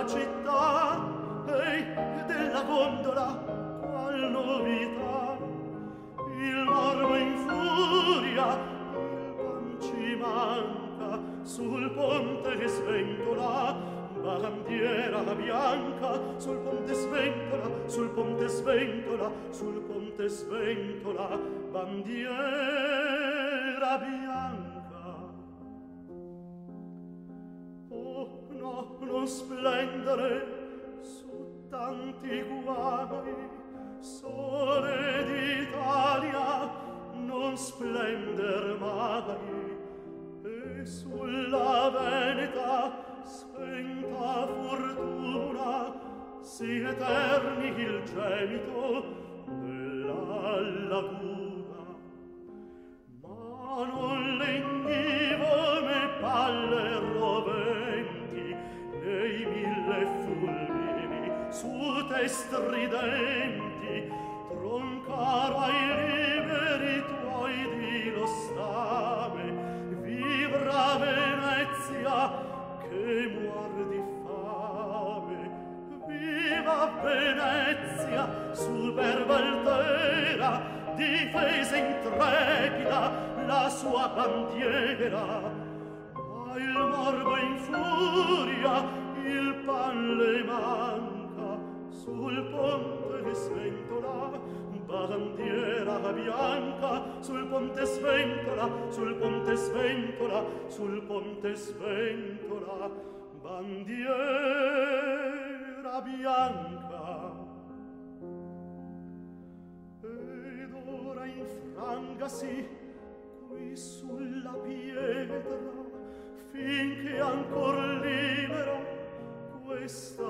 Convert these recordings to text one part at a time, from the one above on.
della città e della gondola qual novità. Il marmo in furia il pan ci manca sul ponte che sventola bandiera bianca sul ponte sventola sul ponte sventola sul ponte sventola bandiera bianca. splendere su tanti guai. Sole d'Italia non splender mai e sulla veneta spenta fortuna si eterni il gemito della laguna. stridenti troncar ai liberi tuoi di lo stame vibra Venezia che muore di fame. Viva Venezia superba altera difesa intrepida la sua bandiera. Ma il morbo in furia il pan le manda sul ponte che sventola bandiera bianca sul ponte sventola sul ponte sventola sul ponte sventola bandiera bianca. Ed ora infrangasi qui sulla pietra finché ancor libero questa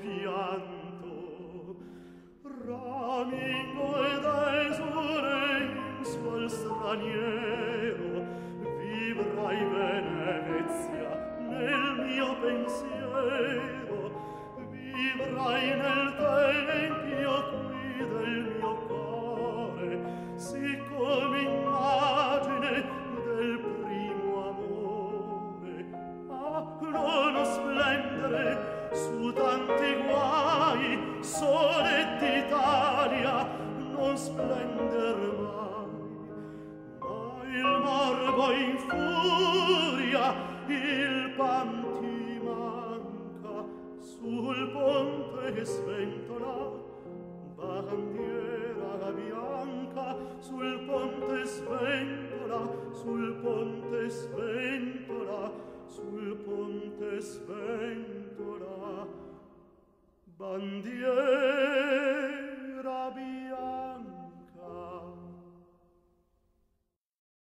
pianto ramingo ed esule in sol straniero vivrai Venezia nel mio pensiero vivrai nel tempio qui del mio cuore siccome immagine del primo amore. Ah non splendere su tanti guai sole d'Italia non splender mai. Ma il morbo in furia il panti manca. Sul ponte che sventola bandiera bianca. Sul ponte sventola sul ponte sventola sul ponte sventola. bandiere.